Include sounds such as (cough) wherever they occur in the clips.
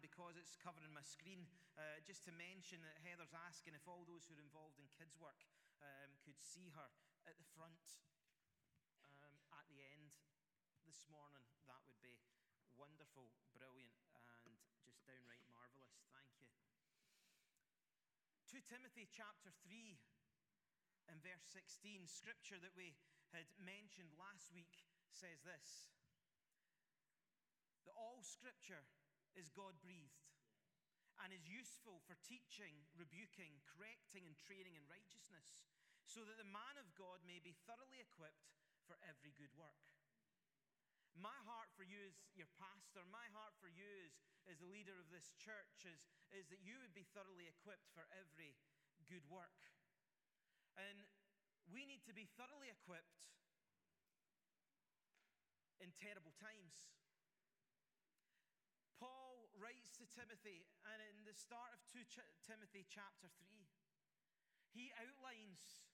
because it's covering my screen, uh, just to mention that Heather's asking if all those who are involved in kids' work um, could see her at the front um, at the end this morning. That would be wonderful, brilliant, and just downright marvelous. Thank you. 2 Timothy chapter 3 and verse 16, scripture that we had mentioned last week says this that all scripture is God breathed and is useful for teaching, rebuking, correcting, and training in righteousness, so that the man of God may be thoroughly equipped for every good work. My heart for you as your pastor, my heart for you as, as the leader of this church is, is that you would be thoroughly equipped for every good work. And we need to be thoroughly equipped in terrible times. Writes to Timothy, and in the start of 2 Ch- Timothy chapter 3, he outlines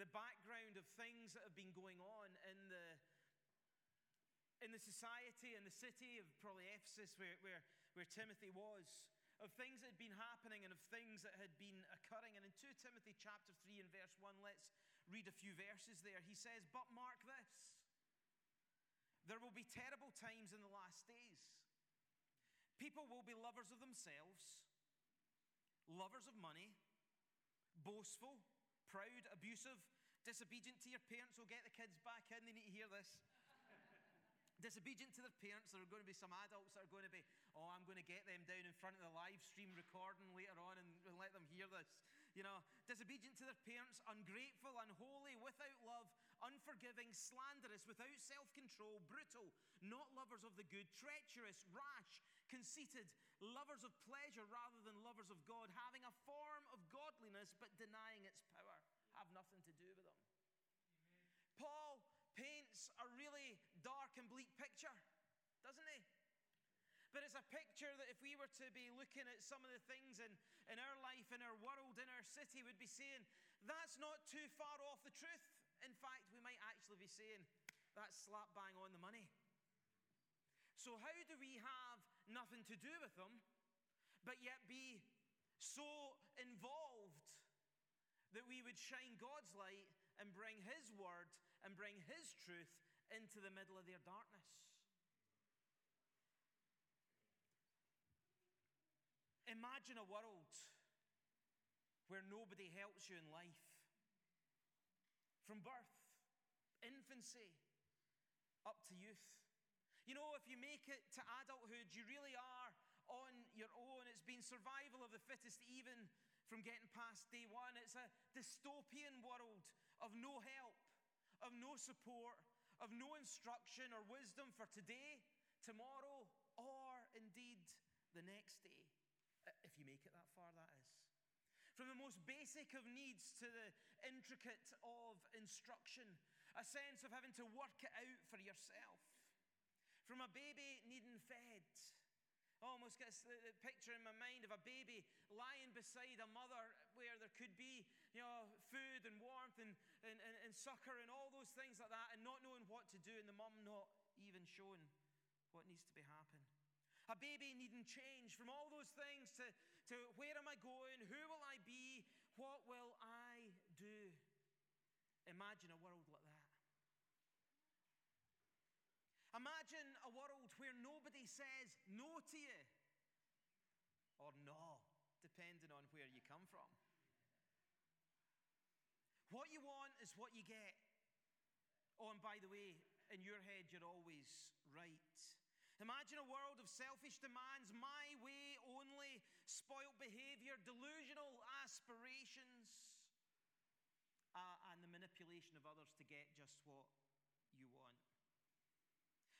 the background of things that have been going on in the, in the society and the city of probably Ephesus, where, where, where Timothy was, of things that had been happening and of things that had been occurring. And in 2 Timothy chapter 3 and verse 1, let's read a few verses there. He says, But mark this there will be terrible times in the last days. People will be lovers of themselves, lovers of money, boastful, proud, abusive, disobedient to your parents. Will get the kids back in, they need to hear this (laughs) disobedient to their parents. There are going to be some adults that are going to be, oh, I'm going to get them down in front of the live stream recording later on and, and let them hear this. You know, disobedient to their parents, ungrateful, unholy, without love, unforgiving, slanderous, without self control, brutal, not lovers of the good, treacherous, rash, conceited, lovers of pleasure rather than lovers of God, having a form of godliness but denying its power. Have nothing to do with them. Amen. Paul paints a really dark and bleak picture, doesn't he? But it's a picture that if we were to be looking at some of the things in, in our life, in our world, in our city, would be saying, that's not too far off the truth. In fact, we might actually be saying, that's slap bang on the money. So, how do we have nothing to do with them, but yet be so involved that we would shine God's light and bring His word and bring His truth into the middle of their darkness. Imagine a world where nobody helps you in life. From birth, infancy, up to youth. You know, if you make it to adulthood, you really are on your own. It's been survival of the fittest, even from getting past day one. It's a dystopian world of no help, of no support, of no instruction or wisdom for today, tomorrow, or indeed the next day. You make it that far, that is. From the most basic of needs to the intricate of instruction, a sense of having to work it out for yourself. From a baby needing fed I almost gets the uh, picture in my mind of a baby lying beside a mother where there could be, you know, food and warmth and, and, and, and succor and all those things like that, and not knowing what to do, and the mum not even showing what needs to be happening. A baby needing change from all those things to, to where am I going? Who will I be? What will I do? Imagine a world like that. Imagine a world where nobody says no to you or no, depending on where you come from. What you want is what you get. Oh, and by the way, in your head, you're always right. Imagine a world of selfish demands, my way only, spoilt behavior, delusional aspirations, uh, and the manipulation of others to get just what you want.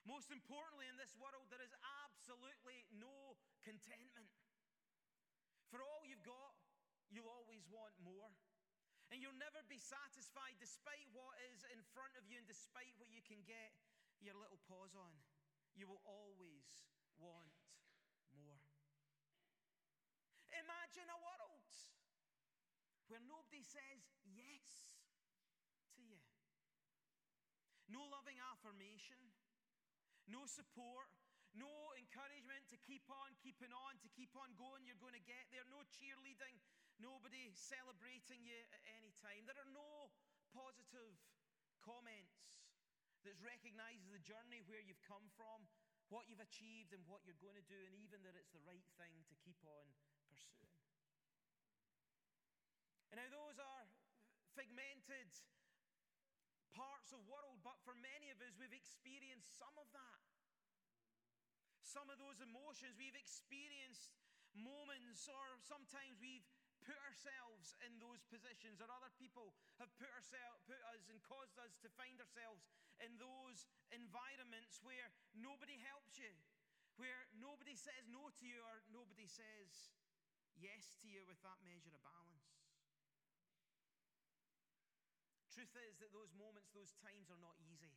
Most importantly, in this world, there is absolutely no contentment. For all you've got, you'll always want more. And you'll never be satisfied despite what is in front of you and despite what you can get your little paws on. You will always want more. Imagine a world where nobody says yes to you. No loving affirmation, no support, no encouragement to keep on keeping on, to keep on going. You're going to get there. No cheerleading, nobody celebrating you at any time. There are no positive comments that recognizes the journey where you've come from, what you've achieved, and what you're going to do, and even that it's the right thing to keep on pursuing. And now, those are figmented parts of world, but for many of us, we've experienced some of that. Some of those emotions, we've experienced moments, or sometimes we've put ourselves in those positions, or other people have put, ourselves, put us and caused us to find ourselves in those environments where nobody helps you, where nobody says no to you, or nobody says yes to you with that measure of balance. Truth is that those moments, those times are not easy.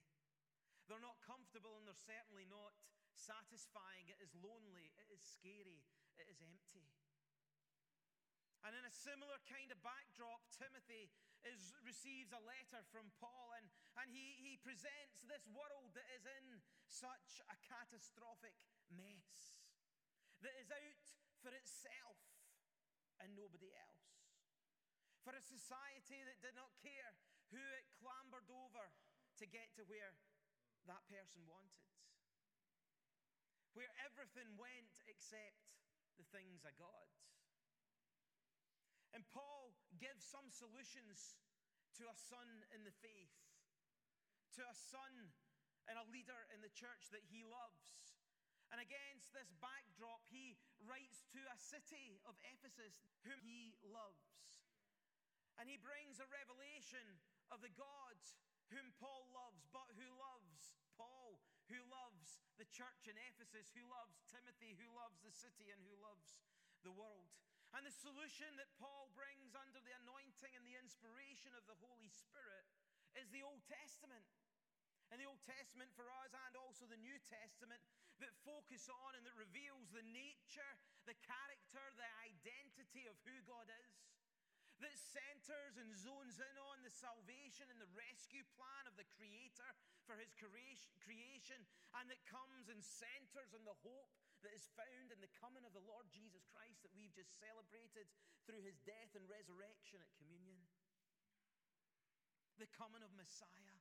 They're not comfortable and they're certainly not satisfying. It is lonely, it is scary, it is empty. And in a similar kind of backdrop, Timothy is, receives a letter from Paul, and, and he, he presents this world that is in such a catastrophic mess, that is out for itself and nobody else. For a society that did not care who it clambered over to get to where that person wanted. Where everything went except the things of God. And Paul gives some solutions to a son in the faith, to a son and a leader in the church that he loves. And against this backdrop, he writes to a city of Ephesus whom he loves. And he brings a revelation of the God whom Paul loves, but who loves Paul, who loves the church in Ephesus, who loves Timothy, who loves the city, and who loves the world. And the solution that Paul brings under the anointing and the inspiration of the Holy Spirit is the Old Testament. And the Old Testament for us, and also the New Testament, that focus on and that reveals the nature, the character, the identity of who God is that centers and zones in on the salvation and the rescue plan of the Creator for His creation, and that comes and centers on the hope that is found in the coming of the Lord Jesus Christ that we've just celebrated through His death and resurrection at communion. The coming of Messiah,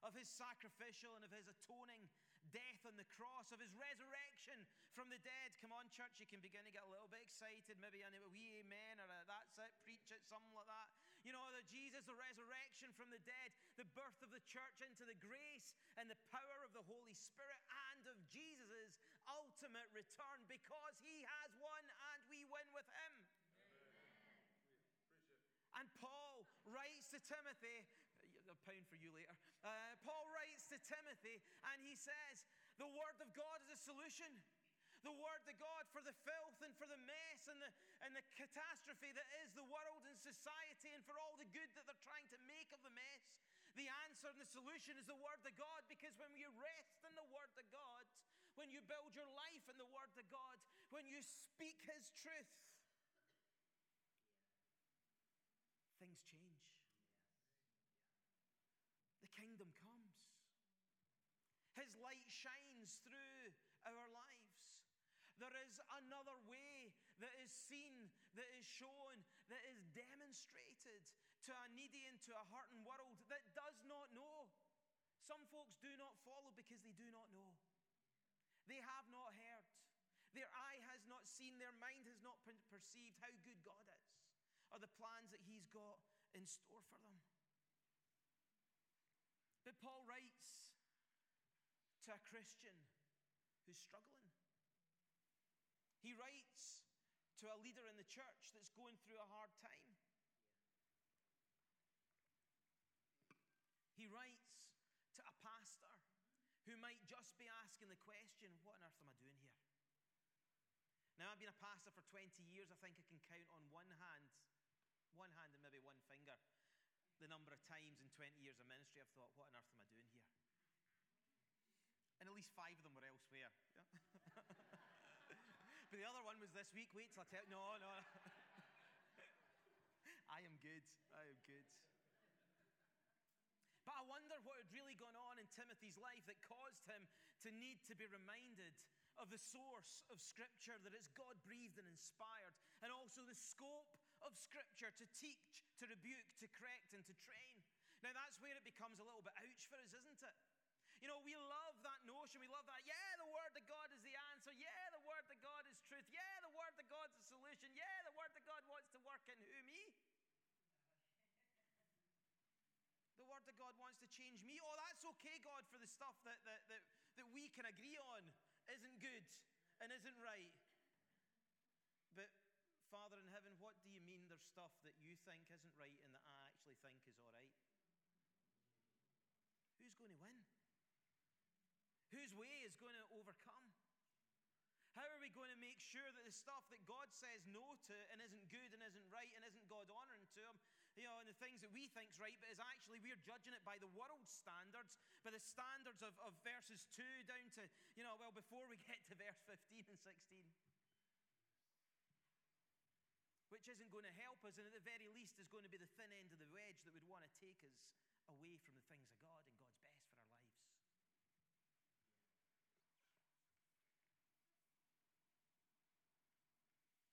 of His sacrificial and of His atoning death on the cross, of his resurrection from the dead. Come on, church, you can begin to get a little bit excited, maybe a wee amen or a that's it, preach it, something like that. You know, the Jesus, the resurrection from the dead, the birth of the church into the grace and the power of the Holy Spirit, and of Jesus' ultimate return because he has won and we win with him. And Paul writes to Timothy, a pound for you later. Uh, Paul writes to Timothy and he says, The Word of God is a solution. The Word of God for the filth and for the mess and the, and the catastrophe that is the world and society and for all the good that they're trying to make of the mess. The answer and the solution is the Word of God because when you rest in the Word of God, when you build your life in the Word of God, when you speak His truth, things change kingdom comes. His light through our lives. There is another way that is seen, that is shown, that is demonstrated to a needy and to a hurting world that does not know. Some folks do not follow because they do not know. They have not heard. Their eye has not seen, their mind has not perceived how good God is or the plans that He's got in store for them. But Paul writes to a Christian who's struggling. He writes to a leader in the church that's going through a hard time. He writes to a pastor who might just be asking the question, What on earth am I doing here? Now, I've been a pastor for 20 years. I think I can count on one hand, one hand and maybe one finger, the number of times in 20 years of ministry I've thought, what on earth am I doing here? And at least five of them were elsewhere. Yeah? (laughs) but the other one was this week. Wait till I tell No, no. (laughs) I am good. I am good. But I wonder what had really gone on in Timothy's life that caused him to need to be reminded of the source of Scripture, that it's God breathed and inspired, and also the scope of Scripture to teach, to rebuke, to correct, and to train. Now, that's where it becomes a little bit ouch for us, isn't it? You know, we love that notion. We love that. Yeah, the Word of God is the answer. Yeah, the Word of God is truth. Yeah, the Word of God's the solution. Yeah, the Word of God wants to work in who? Me? The Word of God wants to change me. Oh, that's okay, God, for the stuff that, that, that, that we can agree on isn't good and isn't right. But, Father in heaven, what do you mean there's stuff that you think isn't right and that I actually think is all right? Who's going to win? Whose way is going to overcome? How are we going to make sure that the stuff that God says no to and isn't good and isn't right and isn't God honoring to Him, you know, and the things that we think's right, but is actually we're judging it by the world's standards, by the standards of, of verses 2 down to, you know, well, before we (laughs) get to verse 15 and 16 which isn't going to help us, and at the very least is going to be the thin end of the wedge that would want to take us away from the things of God and God's best for our lives.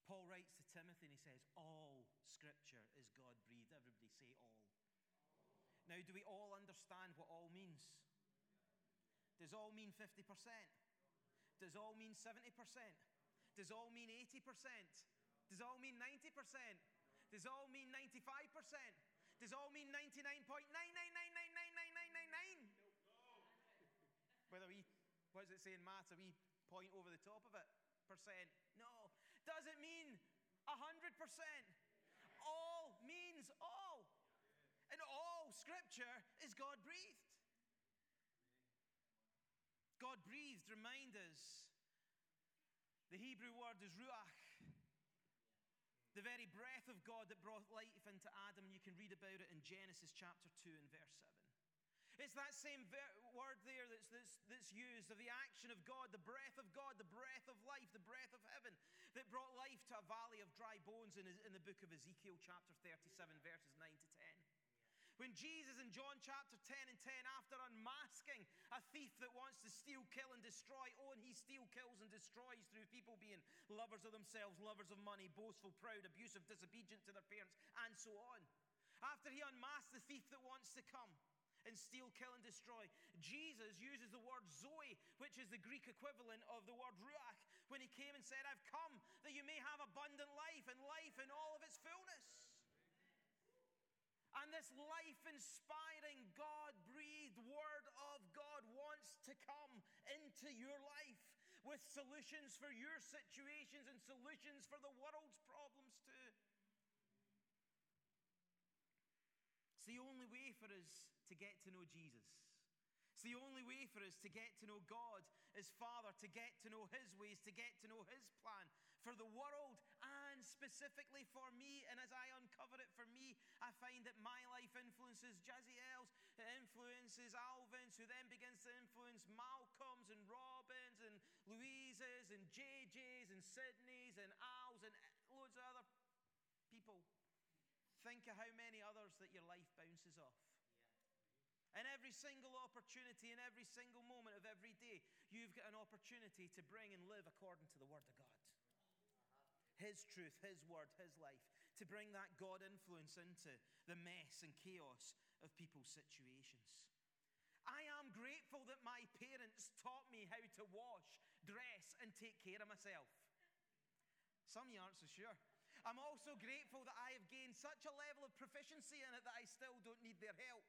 Paul writes to Timothy and he says, All scripture is God breathed. Everybody say all. all. Now, do we all understand what all means? Does all mean 50%? Does all mean 70%? Does all mean 80%? Does all mean 90%? Does all mean 95%? Does all mean 99.999999999? Whether we, what does it say in? A wee point over the top of it? Percent? No. Does it mean 100%? All means all. And all scripture is God breathed. God breathed, remind us. The Hebrew word is ruach the very breath of God that brought life into Adam. You can read about it in Genesis chapter 2 and verse 7. It's that same ver- word there that's, that's, that's used of the action of God, the breath of God, the breath of life, the breath of heaven that brought life to a valley of dry bones in, in the book of Ezekiel, chapter 37, verses 9 to 10. When Jesus in John chapter 10 and 10, after unmasking a thief that wants to steal, kill, and destroy, oh, and he steals, kills, and destroys through people being lovers of themselves, lovers of money, boastful, proud, abusive, disobedient to their parents, and so on. After he unmasked the thief that wants to come, and steal, kill, and destroy. Jesus uses the word Zoe, which is the Greek equivalent of the word Ruach, when he came and said, I've come that you may have abundant life and life in all of its fullness. And this life inspiring, God breathed Word of God wants to come into your life with solutions for your situations and solutions for the world's problems too. It's the only way for us to get to know Jesus. It's the only way for us to get to know God as Father, to get to know His ways, to get to know His plan for the world and specifically for me. And as I uncover it for me, I find that my life influences Jaziel's, it influences Alvin's, who then begins to influence Malcolm's and Robin's and Louise's and JJ's and Sydney's and Al's and loads of other people. Think of how many others that your life bounces off. And every single opportunity, in every single moment of every day, you've got an opportunity to bring and live according to the Word of God. His truth, His Word, His life, to bring that God influence into the mess and chaos of people's situations. I am grateful that my parents taught me how to wash, dress, and take care of myself. Some of you aren't so sure. I'm also grateful that I have gained such a level of proficiency in it that I still don't need their help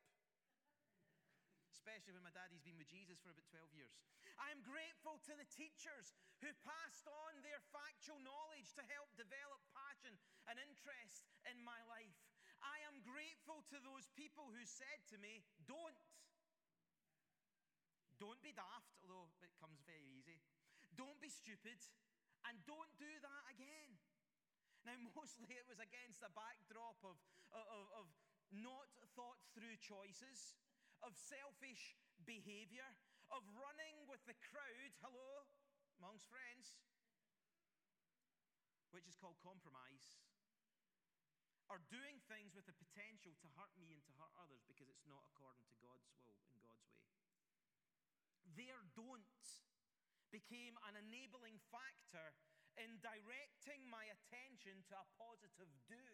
especially when my daddy's been with Jesus for about 12 years. I am grateful to the teachers who passed on their factual knowledge to help develop passion and interest in my life. I am grateful to those people who said to me, Don't. Don't be daft, although it comes very easy. Don't be stupid, and don't do that again. Now, (laughs) mostly it was against a backdrop of, of, of not thought through choices of selfish behavior, of running with the crowd, hello, amongst friends, which is called compromise, or doing things with the potential to hurt me and to hurt others because it's not according to God's will and God's way. Their don't became an enabling factor in directing my attention to a positive do.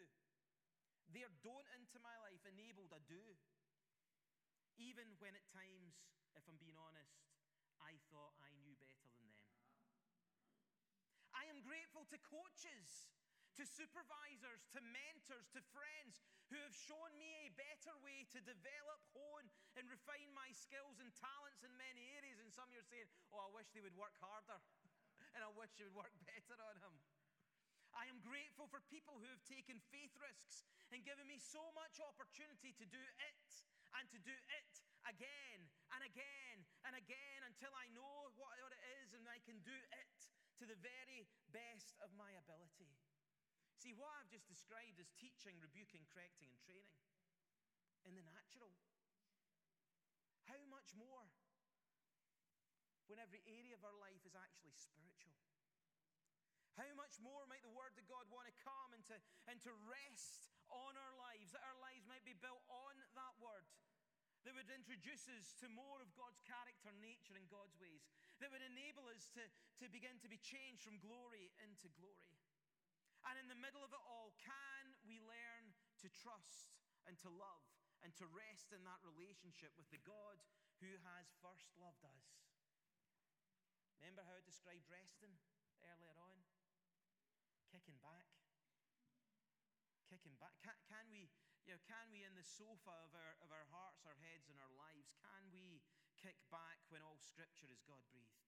Their don't into my life enabled a do. Even when at times, if I'm being honest, I thought I knew better than them. I am grateful to coaches, to supervisors, to mentors, to friends who have shown me a better way to develop, hone, and refine my skills and talents in many areas. And some of you are saying, Oh, I wish they would work harder, (laughs) and I wish they would work better on them. I am grateful for people who have taken faith risks and given me so much opportunity to do it and to do it again and again and again until I know what, it is and I can do it to the very best of my ability. See, what I've just described is teaching, rebuking, correcting, and training in the natural. How much more when every area of our life is actually spiritual? How much more might the Word of God want to come and to, and to rest on our lives, that our lives might be built on that Word? That would introduce us to more of God's character, nature, and God's ways. That would enable us to, to begin to be changed from glory into glory. And in the middle of it all, can we learn to trust and to love and to rest in that relationship with the God who has first loved us? Remember how I described resting earlier on? Kicking back. Back. Can, can we, you know, can we in the sofa of our, of our hearts, our heads, and our lives, can we kick back when all scripture is God breathed?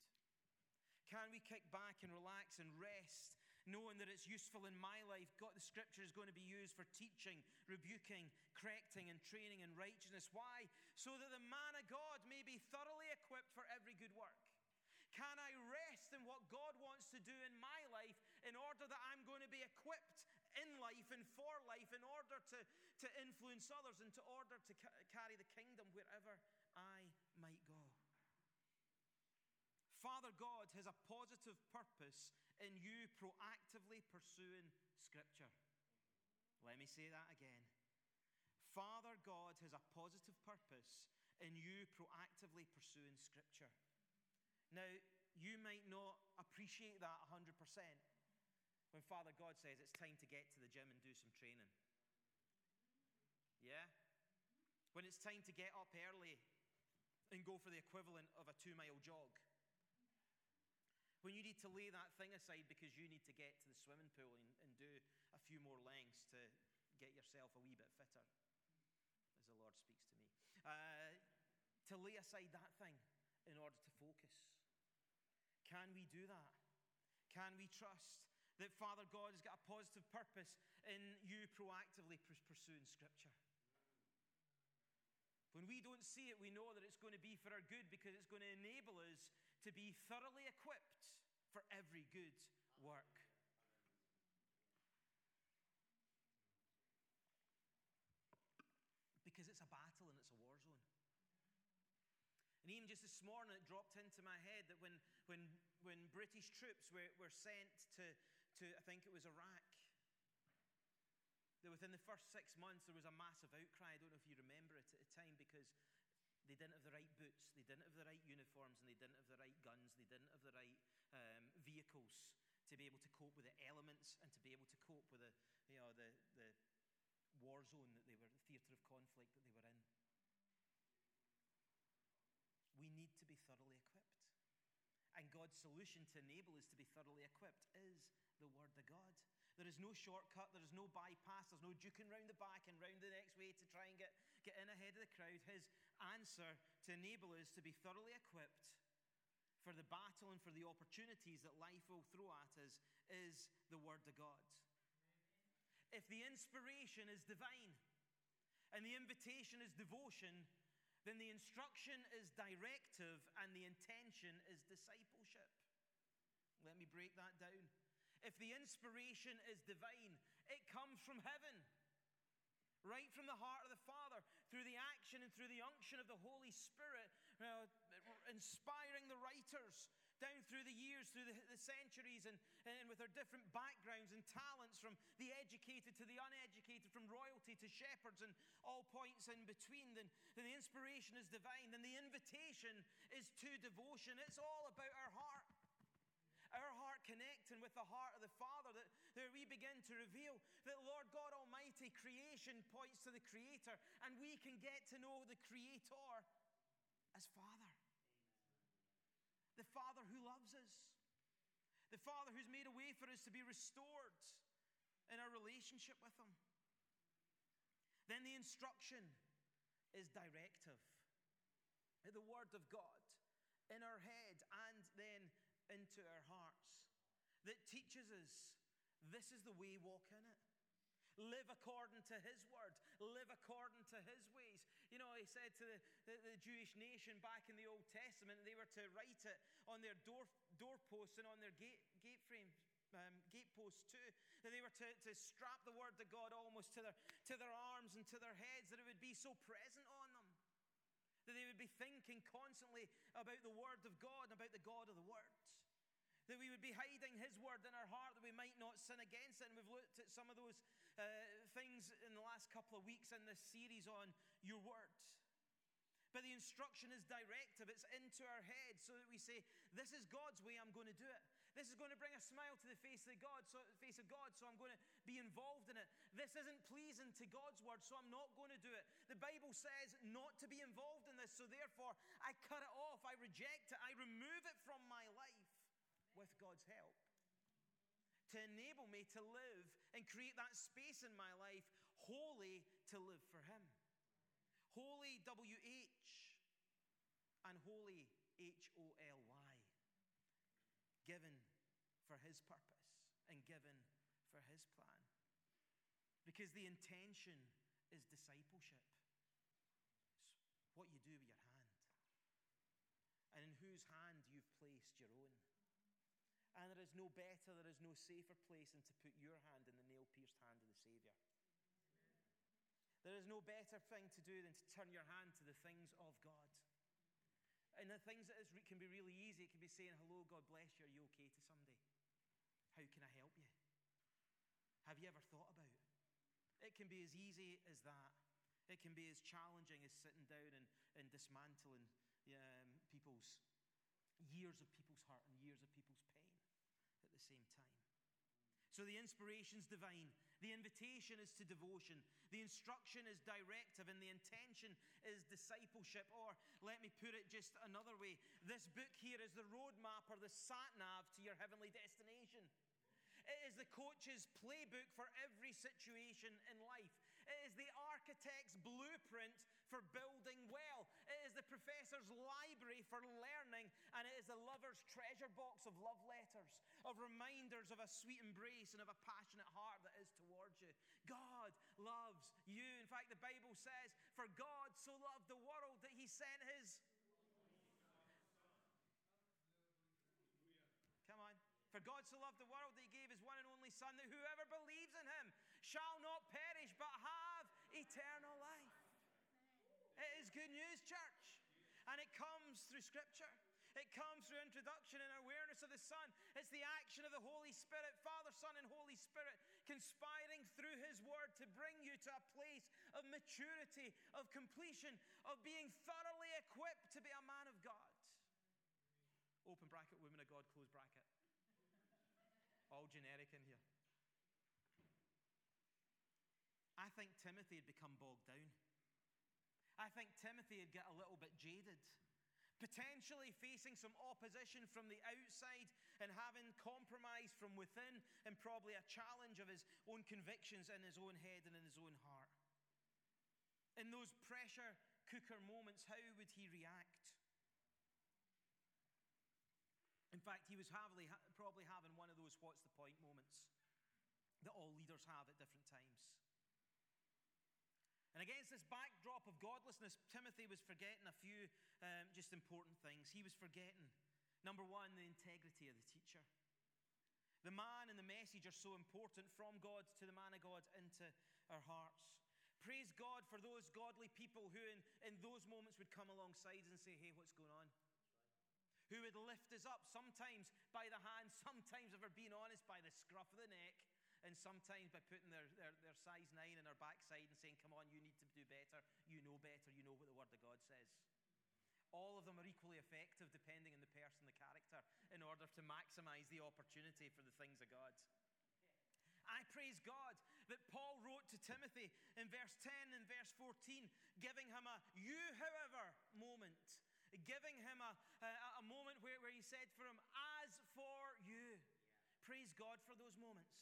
Can we kick back and relax and rest knowing that it's useful in my life. God, the scripture is going to be used for teaching, rebuking, correcting, and training in righteousness. Why? So that the man of God may be thoroughly equipped for every good work. Can I in what God wants to do in my life in order that I'm going to be equipped in life and for life in order to, to influence others and to order to ca- carry the kingdom wherever I might go? Father God has a positive purpose in you proactively pursuing Scripture. Let me say that again. Father God has a positive purpose in you proactively pursuing Scripture. Now, you might not appreciate that 100% when Father God says it's time to get to the gym and do some training. Yeah? When it's time to get up early and go for the equivalent of a two mile jog. When you need to lay that thing aside because you need to get to the swimming pool and, and do a few more lengths to get yourself a wee bit fitter, as the Lord speaks to me. Uh, to lay aside that thing in order to focus. Can we do that? Can we trust that Father God has got a positive purpose in you proactively pursuing Scripture? When we don't see it, we know that it's going to be for our good because it's going to enable us to be thoroughly equipped for every good work. Because it's a battle and it's a war zone. And even just this morning, it dropped into my head that when, when, when British troops were, were sent to, to, I think it was Iraq, that within the first six months there was a massive outcry. I don't know if you remember it at the time because they didn't have the right boots, they didn't have the right uniforms, and they didn't have the right guns, they didn't have the right um, vehicles to be able to cope with the elements and to be able to cope with the, you know, the, the war zone that they were, the theatre of conflict that they were in. We need to be thoroughly equipped. And God's solution to enable us to be thoroughly equipped is the Word of God. There is no shortcut, there is no bypass, there's no duking round the back and round the next way to try and get, get in ahead of the crowd. His answer to enable us to be thoroughly equipped for the battle and for the opportunities that life will throw at us is the Word of God. If the inspiration is divine and the invitation is devotion, then the instruction is directive and the intention is discipleship. Let me break that down. If the inspiration is divine, it comes from heaven right from the heart of the Father, through the action and through the unction of the Holy Spirit, inspiring the writers down through the years, through the, the centuries, and, and with their different backgrounds and talents, from the educated to the uneducated, from royalty to shepherds, and all points in between, then, then the inspiration is divine. Then the invitation is to devotion. It's all about our heart. Our heart connecting with the heart of the Father that, that we begin to reveal that Lord God Almighty, creation points to the Creator, and we can get to know the Creator as Father. The Father who loves us, the Father who's made a way for us to be restored in our relationship with Him. Then the instruction is directive. The Word of God in our head and then into our hearts that teaches us this is the way, walk in it. Live according to his word. Live according to his ways. You know, he said to the, the, the, Jewish nation back in the Old Testament, they were to write it on their door, doorposts and on their gate, gate frames. Um, gateposts too, that they were to, to strap the word of God almost to their, to their arms and to their heads, that it would be so present on them, that they would be thinking constantly about the word of God, and about the God that we would be hiding His word in our heart that we might not sin against it. And we've looked at some of those uh, things in the last couple of weeks in this series on your word. But the instruction is directive, it's into our head so that we say, This is God's way, I'm going to do it. This is going to bring a smile to the face of God, so face of God, so I'm going to be involved in it. This isn't pleasing to God's word, so I'm not going to do it. The Bible says not to be involved in this, so therefore I cut it off, I reject it, I remove it from my life with God's help to enable me to live and create that space in my life holy to live for Him. Holy, W H, and holy, H O L Y. Given for His purpose and given for His plan. Because the intention is discipleship. It's what you do with your hand. And in whose hand you've placed your own. Is no better, there is no safer place than to put your hand in the nail pierced hand of the Savior. There is no better thing to do than to turn your hand to the things of God. And the things that is, can be really easy, it can be saying, Hello, God bless you, are you okay to somebody? How can I help you? Have you ever thought about it? It can be as easy as that. It can be as challenging as sitting down and, and dismantling um, people's years of people's heart and years of people's same time. So the inspiration is divine. The invitation is to devotion. The instruction is directive, and the intention is discipleship. Or let me put it just another way this book here is the roadmap or the sat nav to your heavenly destination. It is the coach's playbook for every situation in life. It is the architect's blueprint for building well. It is the professor's library for learning, and it is the lover's treasure box of love letters, of reminders of a sweet embrace and of a passionate heart that is towards you. God loves you. In fact, the Bible says, For God so loved the world that he sent his. Come on. For God so loved the world that he gave his one and only Son, that whoever believes in him shall not perish but have eternal life. It is good news, church. And it comes through Scripture. It comes through introduction and awareness of the Son. It's the action of the Holy Spirit, Father, Son, and Holy Spirit conspiring through His Word to bring you to a place of maturity, of completion, of being thoroughly equipped to be a man of God. Open bracket, women of God, close bracket. All generic in here. I think Timothy had become bogged down. I think Timothy had got a little bit jaded, potentially facing some opposition from the outside and having compromise from within, and probably a challenge of his own convictions in his own head and in his own heart. In those pressure cooker moments, how would he react? In fact, he was heavily, probably having one of those what's the point moments that all leaders have at different times. And against this backdrop of godlessness, Timothy was forgetting a few um, just important things. He was forgetting, number one, the integrity of the teacher. The man and the message are so important from God to the man of God into our hearts. Praise God for those godly people who, in, in those moments, would come alongside and say, Hey, what's going on? Who would lift us up, sometimes by the hand, sometimes, if we're being honest, by the scruff of the neck, and sometimes by putting their, their, their size nine in our backside and saying, Come on, you need to do better. You know better. You know what the Word of God says. all of them are equally effective depending on the person, the character, in order to maximize the opportunity for the things of God. I praise God that Paul wrote to Timothy in verse 10 and verse 14, giving him a you, however, moment. Giving him a, a, a moment where, where he said for him, as for you. Praise God for those moments.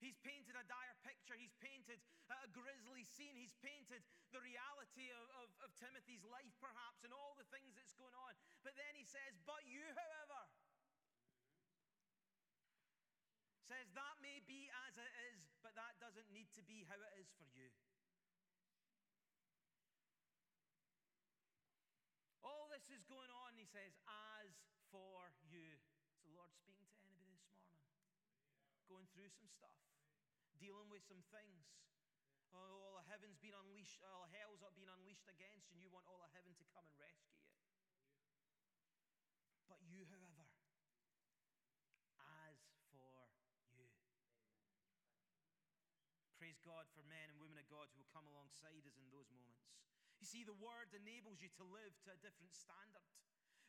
He's painted a dire picture. He's painted a grisly scene. He's painted the reality of, of, of, Timothy's life, perhaps, and all the things that's going on. But then he says, But you, however, says that may be as it is, but that doesn't need to be how it is for you. All this is going on, he says, as for you. The Lord speaking to morning? Going through some stuff dealing with some things. Oh, all of heaven's been unleashed, all of hell's been unleashed against you, and you want all of heaven to come and rescue you. But you, however, as for you. Praise God for men and women of God who will come alongside us in those moments. You see, the word enables you to live to a different standard.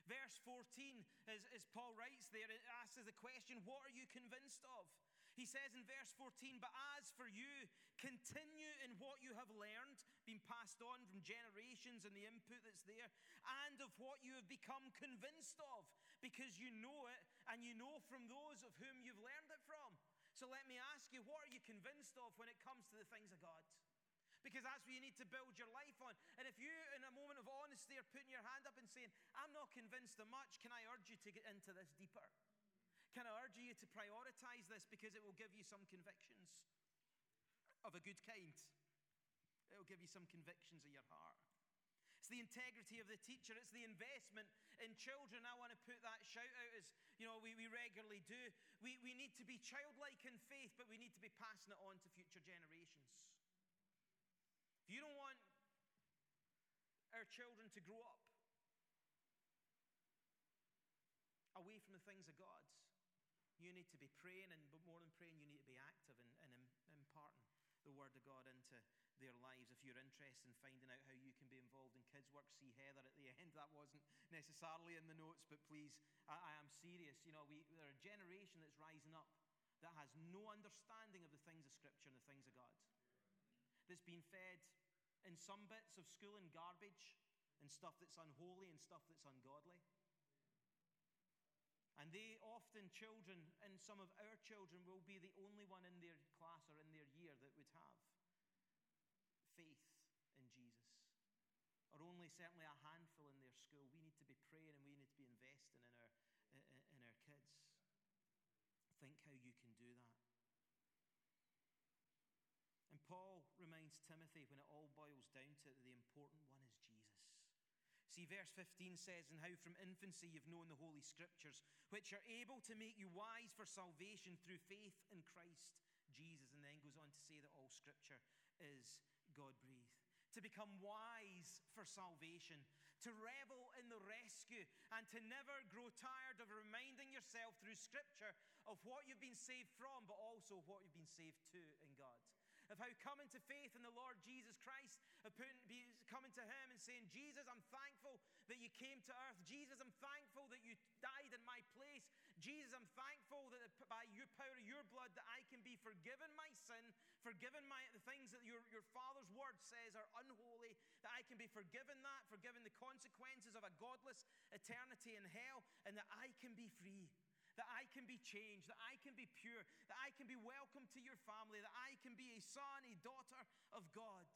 Verse 14, as, as Paul writes there, it asks the question, What are you convinced of? He says in verse 14, But as for you, continue in what you have learned, been passed on from generations and the input that's there, and of what you have become convinced of, because you know it and you know from those of whom you've learned it from. So let me ask you, what are you convinced of when it comes to the things of God? Because that's what you need to build your life on. And if you, in a moment of honesty, are putting your hand up and saying, I'm not convinced of much, can I urge you to get into this deeper? Can I urge you to prioritize this because it will give you some convictions of a good kind? It will give you some convictions of your heart. It's the integrity of the teacher, it's the investment in children. I want to put that shout out as you know, we, we regularly do. We, we need to be childlike in faith, but we need to be passing it on to future generations. If you don't want our children to grow up away from the things of God, you need to be praying, and but more than praying, you need to be active and imparting the Word of God into their lives. If you're interested in finding out how you can be involved in kids' work, see Heather at the (laughs) end. That wasn't necessarily in the notes, but please, I, I am serious. You know, we, there are a generation that's rising up that has no understanding of the things of Scripture and the things of God. That's been fed in some bits of school and garbage and stuff that's unholy and stuff that's ungodly. And they often, children, and some of our children, will be the only one in their class or in their year that would have faith in Jesus. Or only certainly a handful in their school. We need to be praying and we need to be investing in our, in our kids. Think how you can do that. And Paul reminds Timothy when it all boils down to it, the important one. See, verse 15 says, And how from infancy you've known the Holy Scriptures, which are able to make you wise for salvation through faith in Christ Jesus. And then goes on to say that all Scripture is God breathed. To become wise for salvation, to revel in the rescue, and to never grow tired of reminding yourself through Scripture of what you've been saved from, but also what you've been saved to in God of how coming to faith in the Lord Jesus Christ, of putting, coming to Him and saying, Jesus, I'm thankful that you came to earth. Jesus, I'm thankful that you died in my place. Jesus, I'm thankful that by your power your blood that I can be forgiven my sin, forgiven my the things that your, your Father's word says are unholy, that I can be forgiven that, forgiven the consequences of a godless eternity in hell, and that I can be free that I can be changed, that I can be pure, that I can be welcome to your family, that I can be a son, a daughter of God.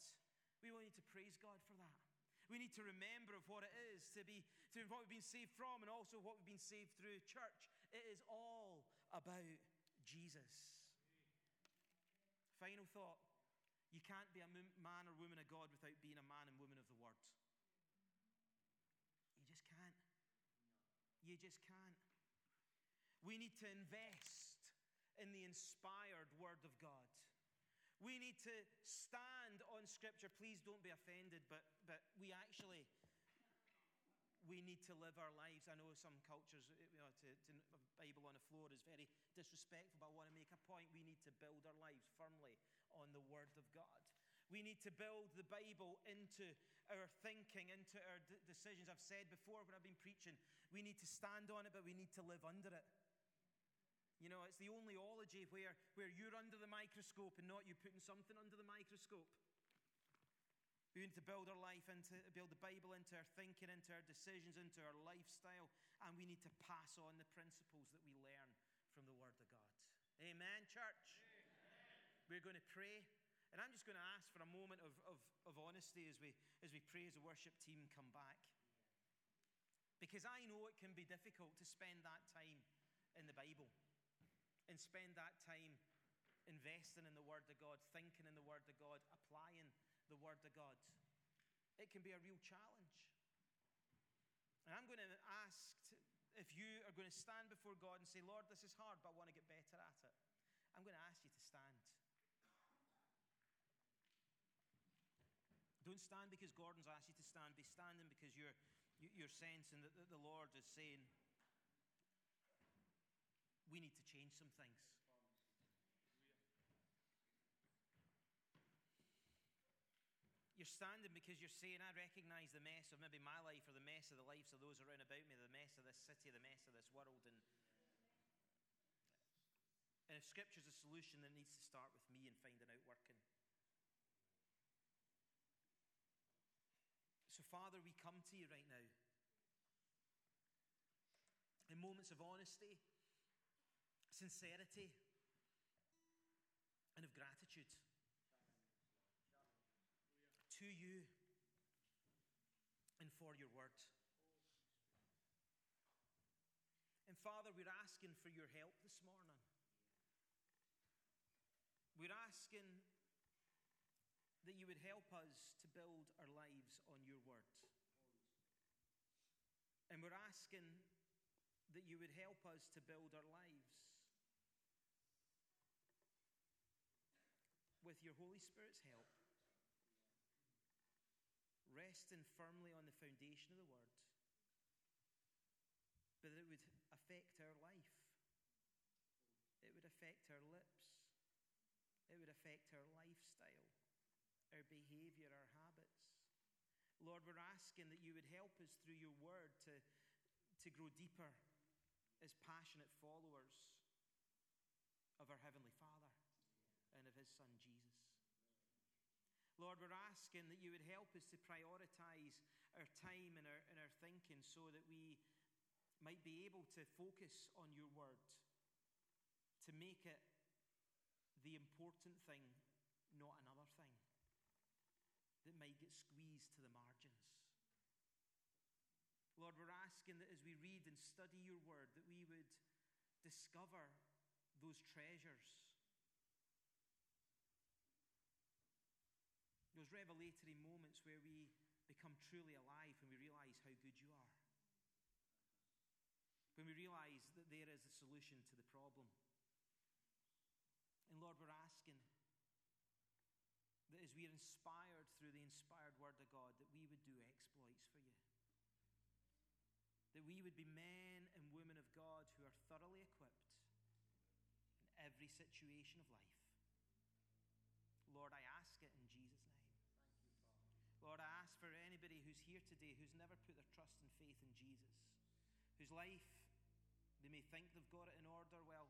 We will need to praise God for that. We need to remember of what it is to be to what we've been saved from and also what we've been saved through church. It is all about Jesus. Final thought. You can't be a man or woman of God without being a man and woman of the word. You just can't. You just can't. We need to invest in the inspired Word of God. We need to stand on Scripture. Please don't be offended, but, but we actually we need to live our lives. I know some cultures, eh, you know, to, to a Bible on the floor is very disrespectful, but I want to make a point. We need to build our lives firmly on the Word of God. We need to build the Bible into our thinking, into our d- decisions. I've said before when I've been preaching, we need to stand on it, but we need to live under it. You know, it's the only ology where, where you're under the microscope and not you putting something under the microscope. We need to build our life into, build the Bible into our thinking, into our decisions, into our lifestyle, and we need to pass on the principles that we learn from the Word of God. Amen, church? Amen. We're going to pray. And I'm just going to ask for a moment of, of, of honesty as we, as we pray as the worship team come back. Because I know it can be difficult to spend that time in the Bible and spend that time investing in the Word of God, thinking in the Word of God, applying the Word of God. It can be a real challenge. And I'm going to ask if you are going to stand before God and say, Lord, this is hard, but I want to get better at it. I'm going to ask you to stand. Don't stand because Gordon's asked you to stand. Be standing because you're, you're sensing that the Lord is saying, we need to change some things. You're standing because you're saying, I recognize the mess of maybe my life or the mess of the lives of those around about me, the mess of this city, the mess of this world. And, and if Scripture's a solution, then it needs to start with me and finding out working. So, Father, we come to you right now in moments of honesty, sincerity, and of gratitude to you and for your word. And Father, we're asking for your help this morning. We're asking that you would help us to build our lives on your word. And we're asking that you would help us to build our lives with your Holy Spirit's help resting firmly on the foundation of the Word, but that it would affect our life. It would affect our lips. It would affect our lifestyle, our behavior, our habits. Lord, we're asking that you would help us through your word to, to grow deeper as passionate followers of our Heavenly Father His Son Jesus. Lord, we're asking that you would help us to prioritize our time and our, and our thinking so that we might be able to focus on your word, to make it the important thing, not another thing that might get squeezed to the margins. Lord, we're asking that as we read and study your word, that we would discover those treasures revelatory moments where we become truly alive when we realize how good you are. When we realize that there is a solution to the problem. And Lord, we're asking that as we are inspired through the inspired Word of God, that we would do exploits for you. That we would be men and women of God who are thoroughly equipped in every situation of life. Lord, I ask it in Jesus' name. Lord, I ask for anybody who's here today who's never put their trust and faith in Jesus, whose life they may think they've got it in order. Well,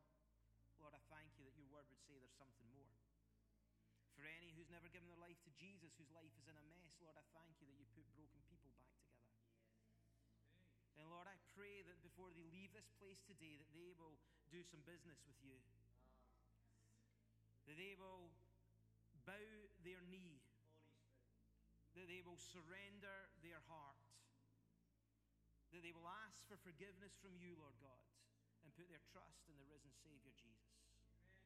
Lord, I thank you that your word would say there's something more. For any who's never given their life to Jesus, whose life is in a mess, Lord, I thank you that you put broken people back together. And Lord, I pray that before they leave this place today, that they will do some business with you. That they will bow their knee that they will surrender their heart, that they will ask for forgiveness from you, Lord God, and put their trust in the risen Savior Jesus. Amen.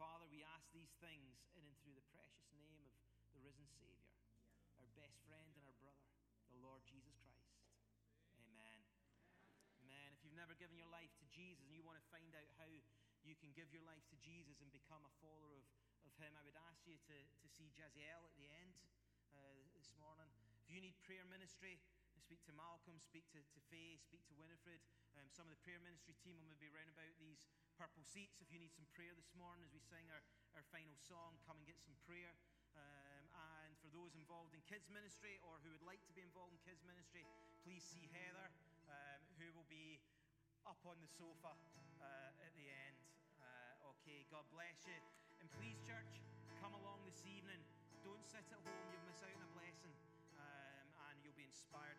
Father, we ask these things in and through the precious name of the risen Savior, yeah. our best friend and our brother, the Lord Jesus Christ. Amen. Amen. If you've never given your life to Jesus and you want to find out how you can give your life to Jesus and become a follower of of him, I would ask you to, to see Jaziel at the end uh, this morning. If you need prayer ministry Speak to Malcolm, speak to, to Faye, speak to Winifred. Um, some of the prayer ministry team will maybe round about these purple seats. If you need some prayer this morning as we sing our, our final song, come and get some prayer. Um, and for those involved in kids ministry or who would like to be involved in kids ministry, please see Heather, um, who will be up on the sofa uh, at the end. Uh, okay, God bless you. And please, church, come along this evening. Don't sit at home, you'll miss out on a blessing, um, and you'll be inspired